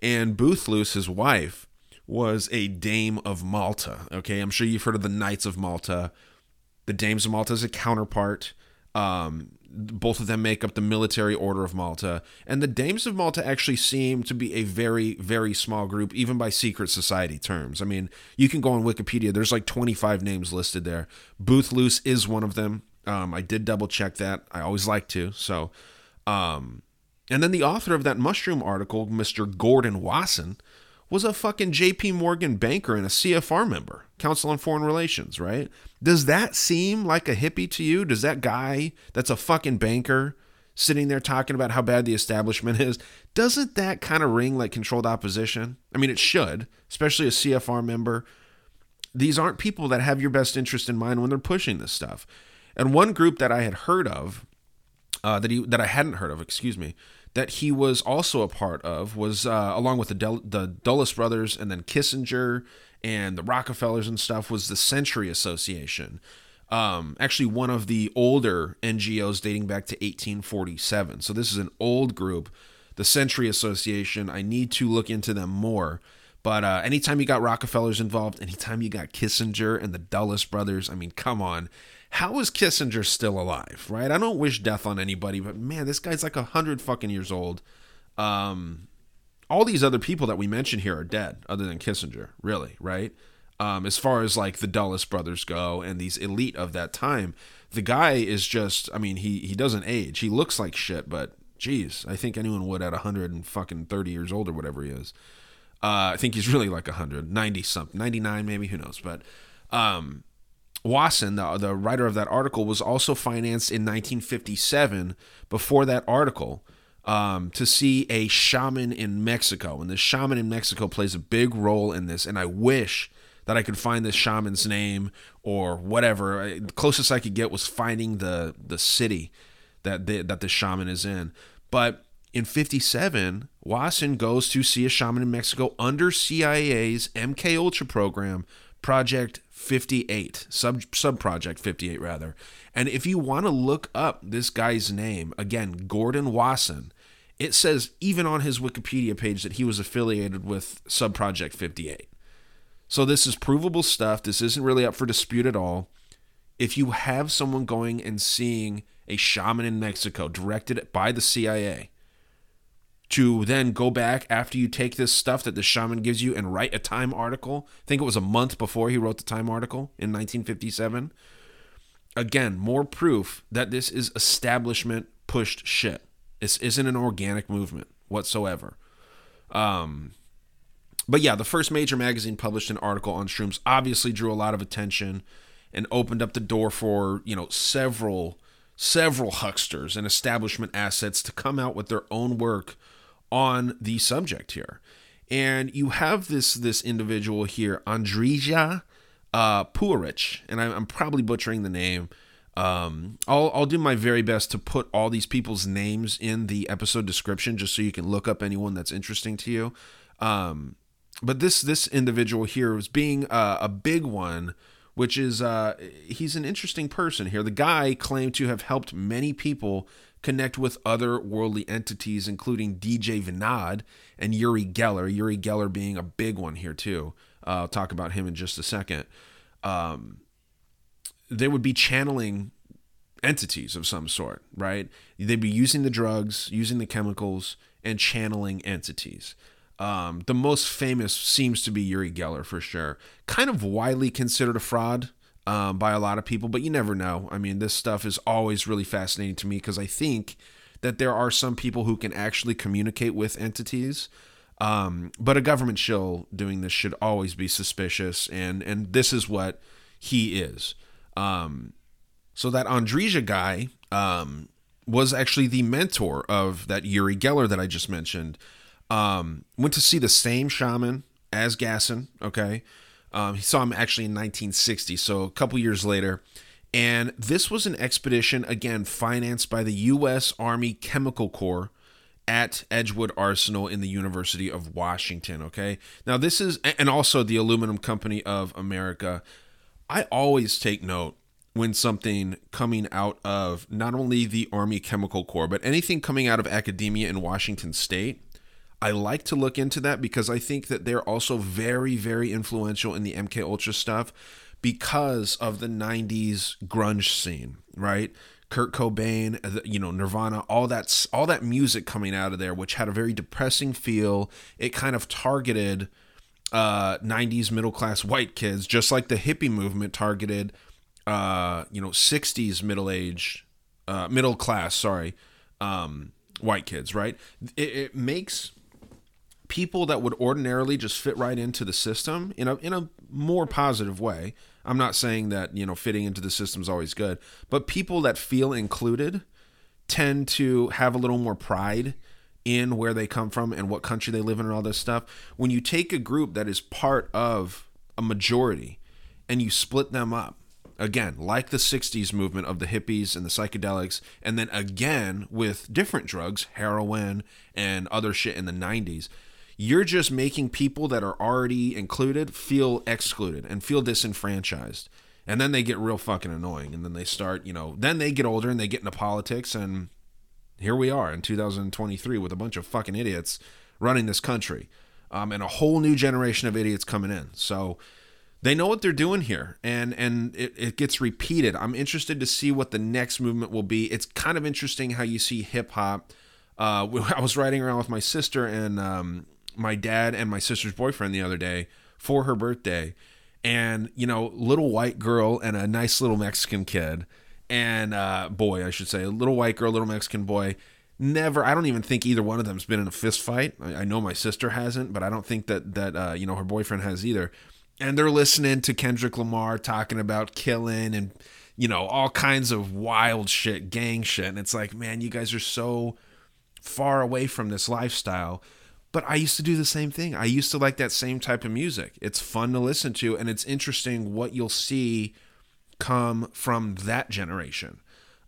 and Boothe Luce, his wife, was a Dame of Malta. Okay, I'm sure you've heard of the Knights of Malta. The Dames of Malta is a counterpart. Um, both of them make up the military order of Malta. And the Dames of Malta actually seem to be a very, very small group, even by secret society terms. I mean, you can go on Wikipedia, there's like 25 names listed there. Boothe Luce is one of them. Um, I did double check that. I always like to. So, um, and then the author of that mushroom article, Mr. Gordon Wasson, was a fucking JP Morgan banker and a CFR member, Council on Foreign Relations, right? Does that seem like a hippie to you? Does that guy that's a fucking banker sitting there talking about how bad the establishment is, doesn't that kind of ring like controlled opposition? I mean, it should, especially a CFR member. These aren't people that have your best interest in mind when they're pushing this stuff. And one group that I had heard of, uh, that he that I hadn't heard of, excuse me, that he was also a part of was uh, along with the Del- the Dulles brothers and then Kissinger and the Rockefellers and stuff was the Century Association. Um, actually, one of the older NGOs dating back to 1847. So this is an old group, the Century Association. I need to look into them more. But uh, anytime you got Rockefellers involved, anytime you got Kissinger and the Dulles brothers, I mean, come on. How is Kissinger still alive, right? I don't wish death on anybody, but man, this guy's like a hundred fucking years old. Um, all these other people that we mentioned here are dead, other than Kissinger, really, right? Um, as far as like the Dulles brothers go and these elite of that time, the guy is just, I mean, he he doesn't age. He looks like shit, but geez, I think anyone would at a hundred and fucking thirty years old or whatever he is. Uh, I think he's really like 190 something, 99 maybe, who knows. But um, Wasson, the, the writer of that article, was also financed in 1957 before that article um, to see a shaman in Mexico. And the shaman in Mexico plays a big role in this. And I wish that I could find this shaman's name or whatever. The closest I could get was finding the, the city that the, that the shaman is in. But in 57, Wasson goes to see a shaman in Mexico under CIA's MK Ultra program, Project 58, sub sub project 58 rather. And if you want to look up this guy's name, again, Gordon Wasson, it says even on his Wikipedia page that he was affiliated with Sub Project 58. So this is provable stuff. This isn't really up for dispute at all. If you have someone going and seeing a shaman in Mexico directed by the CIA, to then go back after you take this stuff that the shaman gives you and write a Time article. I think it was a month before he wrote the Time article in 1957. Again, more proof that this is establishment pushed shit. This isn't an organic movement whatsoever. Um, but yeah, the first major magazine published an article on shrooms obviously drew a lot of attention and opened up the door for, you know, several several hucksters and establishment assets to come out with their own work on the subject here. And you have this this individual here, Andrija uh, Puharich, and I'm, I'm, probably butchering the name. Um, I'll, I'll do my very best to put all these people's names in the episode description just so you can look up anyone that's interesting to you. Um, but this this individual here was being uh, a big one, which is uh, he's an interesting person here. The guy claimed to have helped many people connect with other worldly entities, including DJ Vinod and Uri Geller. Uri Geller being a big one here, too. Uh, I'll talk about him in just a second. Um, they would be channeling entities of some sort, right? They'd be using the drugs, using the chemicals, and channeling entities. Um, the most famous seems to be Uri Geller for sure. Kind of widely considered a fraud um, by a lot of people, but you never know. I mean, this stuff is always really fascinating to me because I think that there are some people who can actually communicate with entities. Um, but a government shill doing this should always be suspicious, and and this is what he is. Um, so that Andrija guy um, was actually the mentor of that Uri Geller that I just mentioned. Um, went to see the same shaman as Wasson. Okay, um, he saw him actually in 1960, so a couple years later. And this was an expedition, again, financed by the U.S. Army Chemical Corps at Edgewood Arsenal in the University of Washington. Okay. Now, this is, and also the Aluminum Company of America. I always take note when something coming out of not only the Army Chemical Corps, but anything coming out of academia in Washington State I like to look into that because I think that they're also very, very influential in the MK Ultra stuff because of the 90s grunge scene, right? Kurt Cobain, you know, Nirvana, all that all that music coming out of there which had a very depressing feel. It kind of targeted uh 90s middle class white kids just like the hippie movement targeted uh you know 60s middle age uh middle class, sorry, um white kids, right? It, it makes people that would ordinarily just fit right into the system in a in a more positive way. I'm not saying that, you know, fitting into the system is always good, but people that feel included tend to have a little more pride in where they come from and what country they live in and all this stuff. When you take a group that is part of a majority and you split them up, Again, like the 60s movement of the hippies and the psychedelics, and then again with different drugs, heroin and other shit in the 90s. You're just making people that are already included feel excluded and feel disenfranchised. And then they get real fucking annoying. And then they start, you know, then they get older and they get into politics. And here we are in 2023 with a bunch of fucking idiots running this country um, and a whole new generation of idiots coming in. So they know what they're doing here and and it, it gets repeated i'm interested to see what the next movement will be it's kind of interesting how you see hip-hop uh, i was riding around with my sister and um, my dad and my sister's boyfriend the other day for her birthday. And you know little white girl and a nice little mexican kid. And uh, boy i should say a little white girl little mexican boy. Never i don't even think either one of them's been in a fist fight. I, I know my sister hasn't but i don't think that that uh, you know her boyfriend has either. And they're listening to kendrick lamar talking about killing and you know all kinds of wild shit gang shit. And it's like man you guys are so far away from this lifestyle but I used to do the same thing. I used to like that same type of music. It's fun to listen to, and it's interesting what you'll see come from that generation.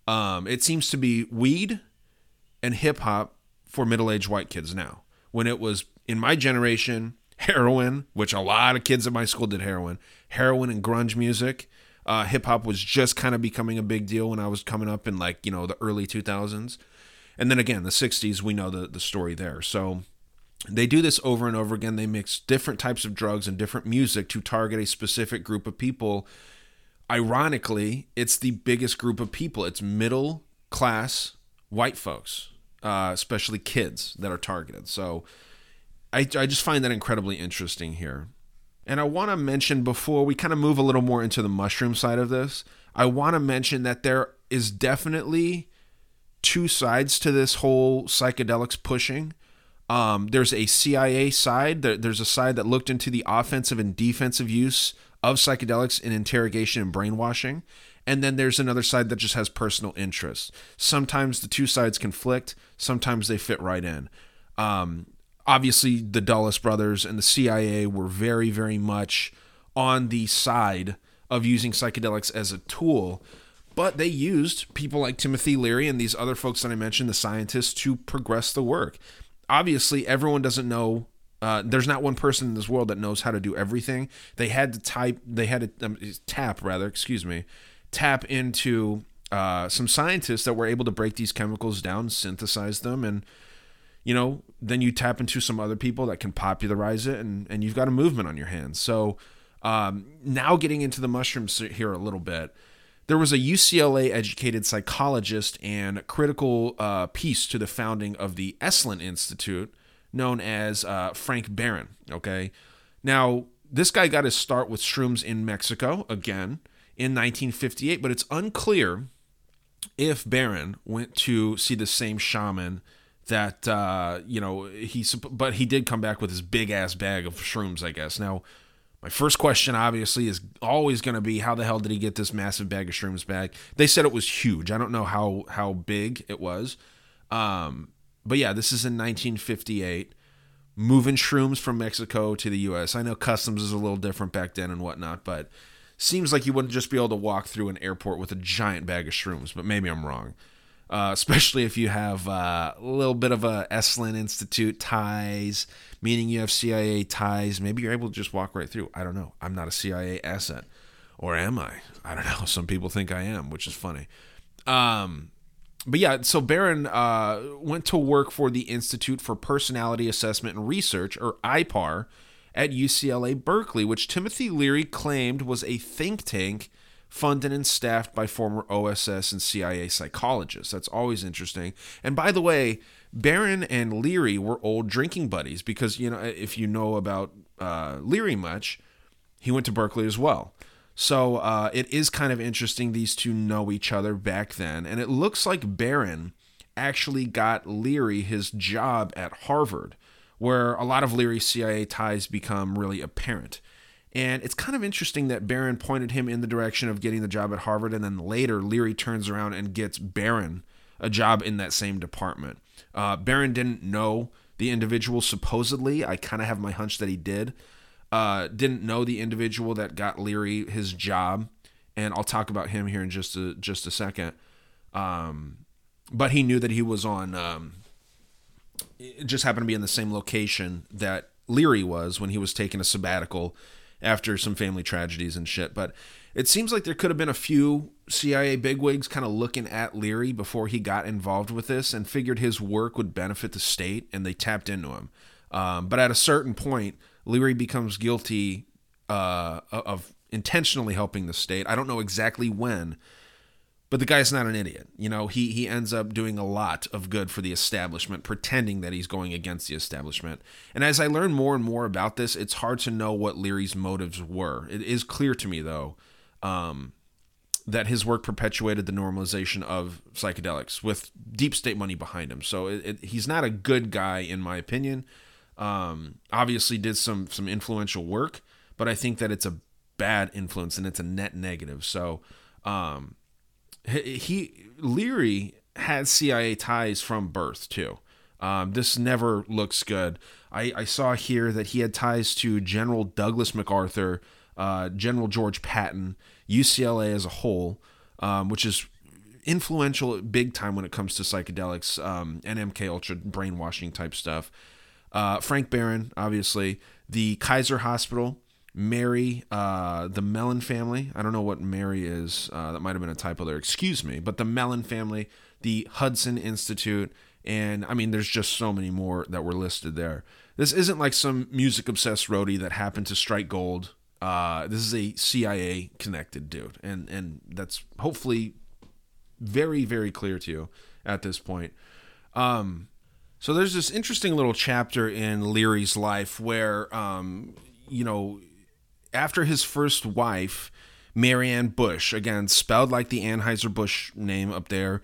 Um, it seems to be weed and hip hop for middle aged white kids now. When it was in my generation, heroin, which a lot of kids at my school did heroin, heroin and grunge music. Uh, hip hop was just kind of becoming a big deal when I was coming up in like, you know, the early 2000s. And then again, the 60s, we know the, the story there. So they do this over and over again. They mix different types of drugs and different music to target a specific group of people. Ironically, it's the biggest group of people. It's middle class white folks, uh, especially kids that are targeted. So I, I just find that incredibly interesting here. And I want to mention before we kind of move a little more into the mushroom side of this, I want to mention that there is definitely two sides to this whole psychedelics pushing um, there's a CIA side. There, there's a side that looked into the offensive and defensive use of psychedelics in interrogation and brainwashing. And then there's another side that just has personal interest. Sometimes the two sides conflict, sometimes they fit right in. Um, obviously, the Dulles brothers and the CIA were very, very much on the side of using psychedelics as a tool but they used people like Timothy Leary and these other folks that I mentioned, the scientists, to progress the work obviously everyone doesn't know uh, there's not one person in this world that knows how to do everything. They had to type, they had to um, tap, rather, excuse me, tap into uh, some scientists that were able to break these chemicals down, synthesize them, and you know, then you tap into some other people that can popularize it, and and you've got a movement on your hands. So um, now getting into the mushrooms here a little bit there was a UCLA educated psychologist and critical uh, piece to the founding of the Esalen Institute, known as uh, Frank Barron. Okay. Now, this guy got his start with shrooms in Mexico, again, in 1958, but it's unclear if Barron went to see the same shaman that uh, you know he but he did come back with his big ass bag of shrooms i guess now my first question, obviously, is always going to be how the hell did he get this massive bag of shrooms back? They said it was huge. I don't know how how big it was, um, but yeah, this is in 1958. Moving shrooms from Mexico to the U.S. I know customs is a little different back then and whatnot, but seems like you wouldn't just be able to walk through an airport with a giant bag of shrooms. But maybe I'm wrong uh, especially if you have uh, a little bit of a Esalen Institute ties, meaning you have CIA ties. Maybe you're able to just walk right through. I don't know. I'm not a CIA asset, or am I? I don't know. Some people think I am, which is funny. Um, but yeah, so Barron uh, went to work for the Institute for Personality Assessment and Research, or IPAR, at UCLA Berkeley, which Timothy Leary claimed was a think tank funded and staffed by former OSS and CIA psychologists. That's always interesting. And by the way, Barron and Leary were old drinking buddies because, you know, if you know about uh, Leary much, he went to Berkeley as well. So uh, it is kind of interesting these two know each other back then. And it looks like Barron actually got Leary his job at Harvard, where a lot of Leary's CIA ties become really apparent. And it's kind of interesting that Barron pointed him in the direction of getting the job at Harvard, and then later Leary turns around and gets Barron a job in that same department. Uh, Barron didn't know the individual, supposedly. I kind of have my hunch that he did. Uh, didn't know the individual that got Leary his job and I'll talk about him here in just a just a second. Um, but he knew that he was on. Um, it just happened to be in the same location that Leary was when he was taking a sabbatical after some family tragedies and shit. But it seems like there could have been a few CIA bigwigs kind of looking at Leary before he got involved with this and figured his work would benefit the state, and they tapped into him. Um, but at a certain point, Leary becomes guilty uh, of intentionally helping the state. I don't know exactly when, but the guy's not an idiot. You know, he he ends up doing a lot of good for the establishment, pretending that he's going against the establishment. And as I learn more and more about this, it's hard to know what Leary's motives were. It is clear to me though. Um, that his work perpetuated the normalization of psychedelics with deep state money behind him. So it, it, he's not a good guy, in my opinion. Um, obviously, did some some influential work, but I think that it's a bad influence and it's a net negative. So um, he, Leary had CIA ties from birth too. Um, this never looks good. I, I, saw here that he had ties to General Douglas MacArthur, uh, General George Patton, UCLA as a whole, um, which is influential big time when it comes to psychedelics um, and MK Ultra brainwashing type stuff. Uh, Frank Barron, obviously, the Kaiser Hospital, Mary, uh, the Mellon family. I don't know what Mary is. Uh, that might have been a typo there. Excuse me. But the Mellon family, the Hudson Institute, and I mean, there's just so many more that were listed there. This isn't like some music obsessed roadie that happened to strike gold. Uh, this is a CIA connected dude, and and that's hopefully very very clear to you at this point. Um, so there's this interesting little chapter in Leary's life where, um, you know, after his first wife, Marianne Busch, again, spelled like the Anheuser-Busch name up there.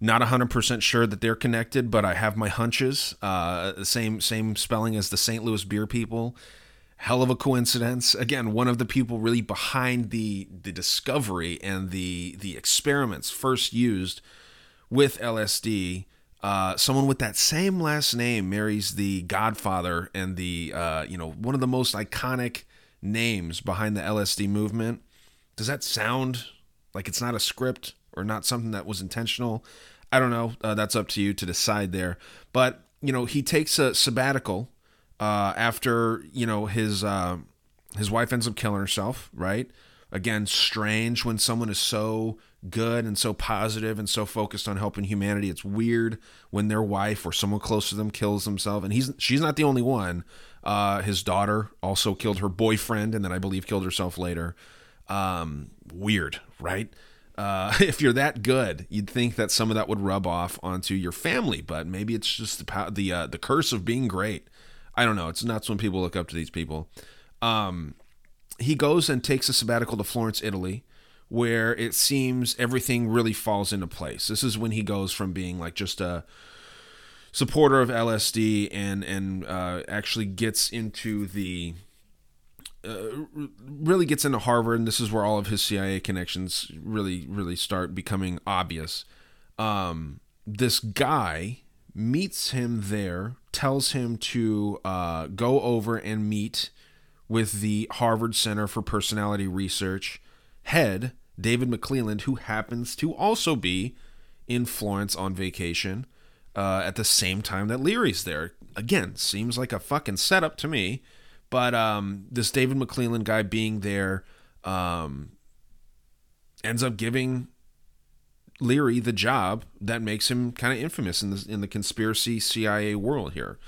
Not 100% sure that they're connected, but I have my hunches. Uh, same same spelling as the St. Louis beer people. Hell of a coincidence. Again, one of the people really behind the the discovery and the the experiments first used with LSD. Uh, someone with that same last name marries the Godfather and the uh, you know one of the most iconic names behind the LSD movement. Does that sound like it's not a script or not something that was intentional? I don't know. Uh, that's up to you to decide there. But you know, he takes a sabbatical uh, after you know his uh, his wife ends up killing herself. Right? Again, strange when someone is so good and so positive and so focused on helping humanity. It's weird when their wife or someone close to them kills themselves. And he's she's not the only one. Uh, his daughter also killed her boyfriend, and then I believe killed herself later. Um, weird, right? Uh, if you're that good, you'd think that some of that would rub off onto your family, but maybe it's just the the uh, the curse of being great. I don't know. It's nuts when people look up to these people. Um, he goes and takes a sabbatical to Florence, Italy, where it seems everything really falls into place. This is when he goes from being like just a supporter of LSD and and uh, actually gets into the uh, really gets into Harvard, and this is where all of his CIA connections really really start becoming obvious. Um, this guy meets him there, tells him to uh, go over and meet with the Harvard Center for Personality Research head David McClelland, who happens to also be in Florence on vacation uh, at the same time that Leary's there. Again, seems like a fucking setup to me. But um, this David McClelland guy being there um, ends up giving Leary the job that makes him kind of infamous in the in the conspiracy CIA world here.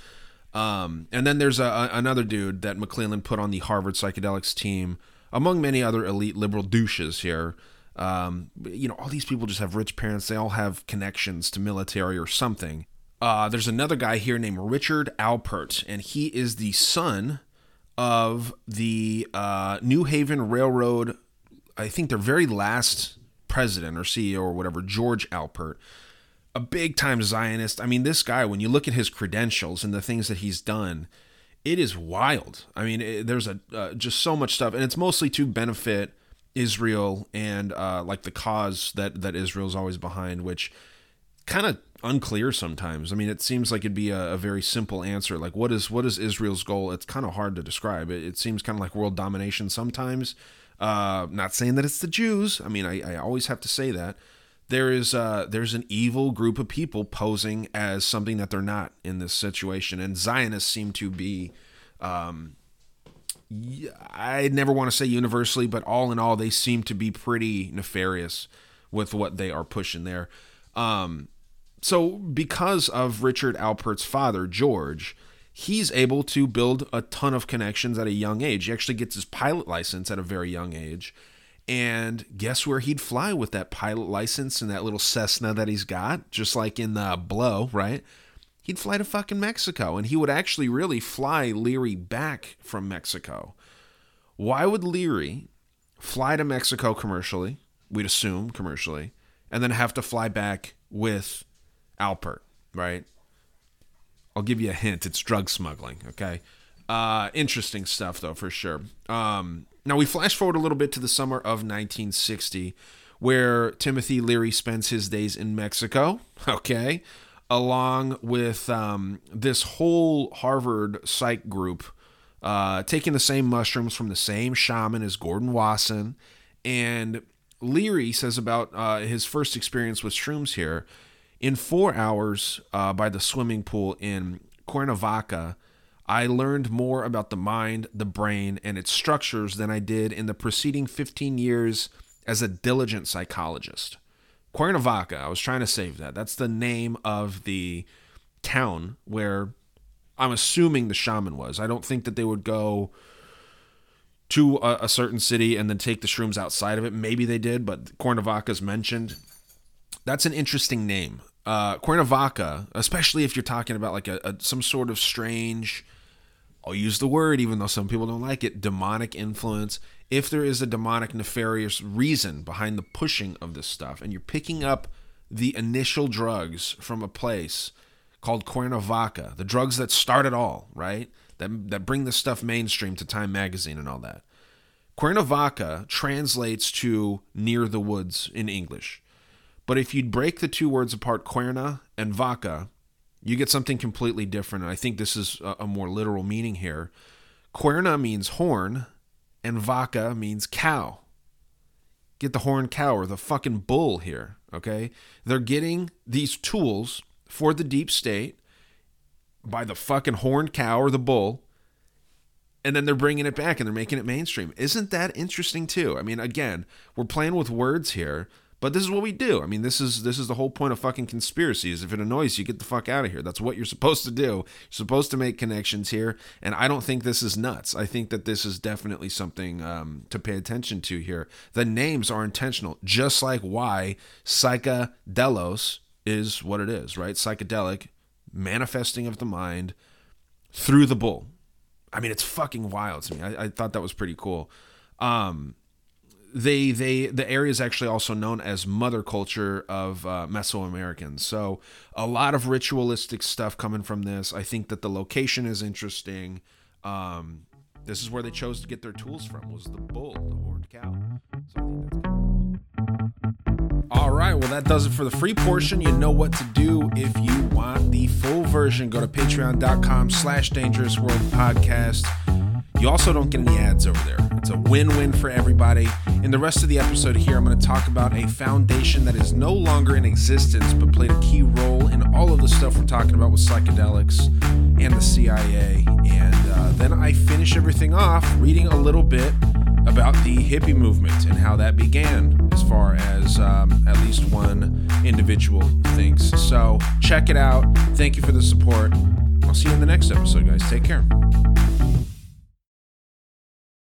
Um, and then there's a, a, another dude that McClelland put on the Harvard psychedelics team, among many other elite liberal douches here, um, you know, all these people just have rich parents. They all have connections to military or something. Uh, there's another guy here named Richard Alpert, and he is the son of the uh, New Haven Railroad. I think their very last president or CEO or whatever, George Alpert, a big time Zionist. I mean, this guy, when you look at his credentials and the things that he's done, it is wild. I mean, it, there's a uh, just so much stuff, and it's mostly to benefit Israel and uh, like the cause that that Israel's always behind, which kind of unclear sometimes. I mean, it seems like it'd be a, a, very simple answer, like what is what is Israel's goal? It's kind of hard to describe. It, it seems kind of like world domination sometimes, Uh, not saying that it's the Jews. I mean, I, I always have to say that there is uh, there's an evil group of people posing as something that they're not in this situation, and Zionists seem to be. Um, I never want to say universally, but all in all, they seem to be pretty nefarious with what they are pushing there. Um, so, because of Richard Alpert's father, George, he's able to build a ton of connections at a young age. He actually gets his pilot license at a very young age. And guess where he'd fly with that pilot license and that little Cessna that he's got, just like in the Blow, right? He'd fly to fucking Mexico and he would actually really fly Leary back from Mexico. Why would Leary fly to Mexico commercially? We'd assume commercially, and then have to fly back with Alpert, right? I'll give you a hint. It's drug smuggling. Okay. Uh, interesting stuff, though, for sure. Um, now, we flash forward a little bit to the summer of 1960, where Timothy Leary spends his days in Mexico. Okay. Along with um, this whole Harvard psych group, uh, taking the same mushrooms from the same shaman as Gordon Wasson. And Leary says about uh, his first experience with shrooms here in four hours uh, by the swimming pool in Cuernavaca, I learned more about the mind, the brain, and its structures than I did in the preceding 15 years as a diligent psychologist. Cuernavaca, I was trying to save that. That's the name of the town where I'm assuming the shaman was. I don't think that they would go to a, a certain city and then take the shrooms outside of it. Maybe they did, but Cuernavaca is mentioned that's an interesting name. Uh, Cuernavaca, especially if you're talking about like a, a, some sort of strange, I'll use the word even though some people don't like it, demonic influence. If there is a demonic, nefarious reason behind the pushing of this stuff, and you're picking up the initial drugs from a place called Cuernavaca, the drugs that start it all, right? That that bring this stuff mainstream to Time Magazine and all that. Cuernavaca translates to near the woods in English. But if you'd break the two words apart, Cuerna and Vaca, you get something completely different. And I think this is a, a more literal meaning here. Cuerna means horn, and Vaca means cow. Get the horned cow or the fucking bull here, okay? They're getting these tools for the deep state by the fucking horned cow or the bull and then they're bringing it back and they're making it mainstream. Isn't that interesting too? I mean, again, we're playing with words here, but this is what we do. I mean, this is this is the whole point of fucking conspiracy. Is if it annoys you, get the fuck out of here. That's what you're supposed to do. You're supposed to make connections here, and I don't think this is nuts. I think that this is definitely something um, to pay attention to here. The names are intentional, just like why psychedelos is what it is, right? Psychedelic, manifesting of the mind through the bull. I mean, it's fucking wild to me. I, I thought that was pretty cool. Um, they they the area is actually also known as mother culture of uh, Mesoamericans. So a lot of ritualistic stuff coming from this. I think that the location is interesting. Um, this is where they chose to get their tools from was the bull, the horned cow. So I think that's kind of cool. All right, well that does it for the free portion. You know what to do if you want the full version. Go to patreon.com slash dangerous world podcast. You also don't get any ads over there. It's a win win for everybody. In the rest of the episode here, I'm going to talk about a foundation that is no longer in existence but played a key role in all of the stuff we're talking about with psychedelics and the CIA. And uh, then I finish everything off reading a little bit about the hippie movement and how that began, as far as um, at least one individual thinks. So check it out. Thank you for the support. I'll see you in the next episode, guys. Take care.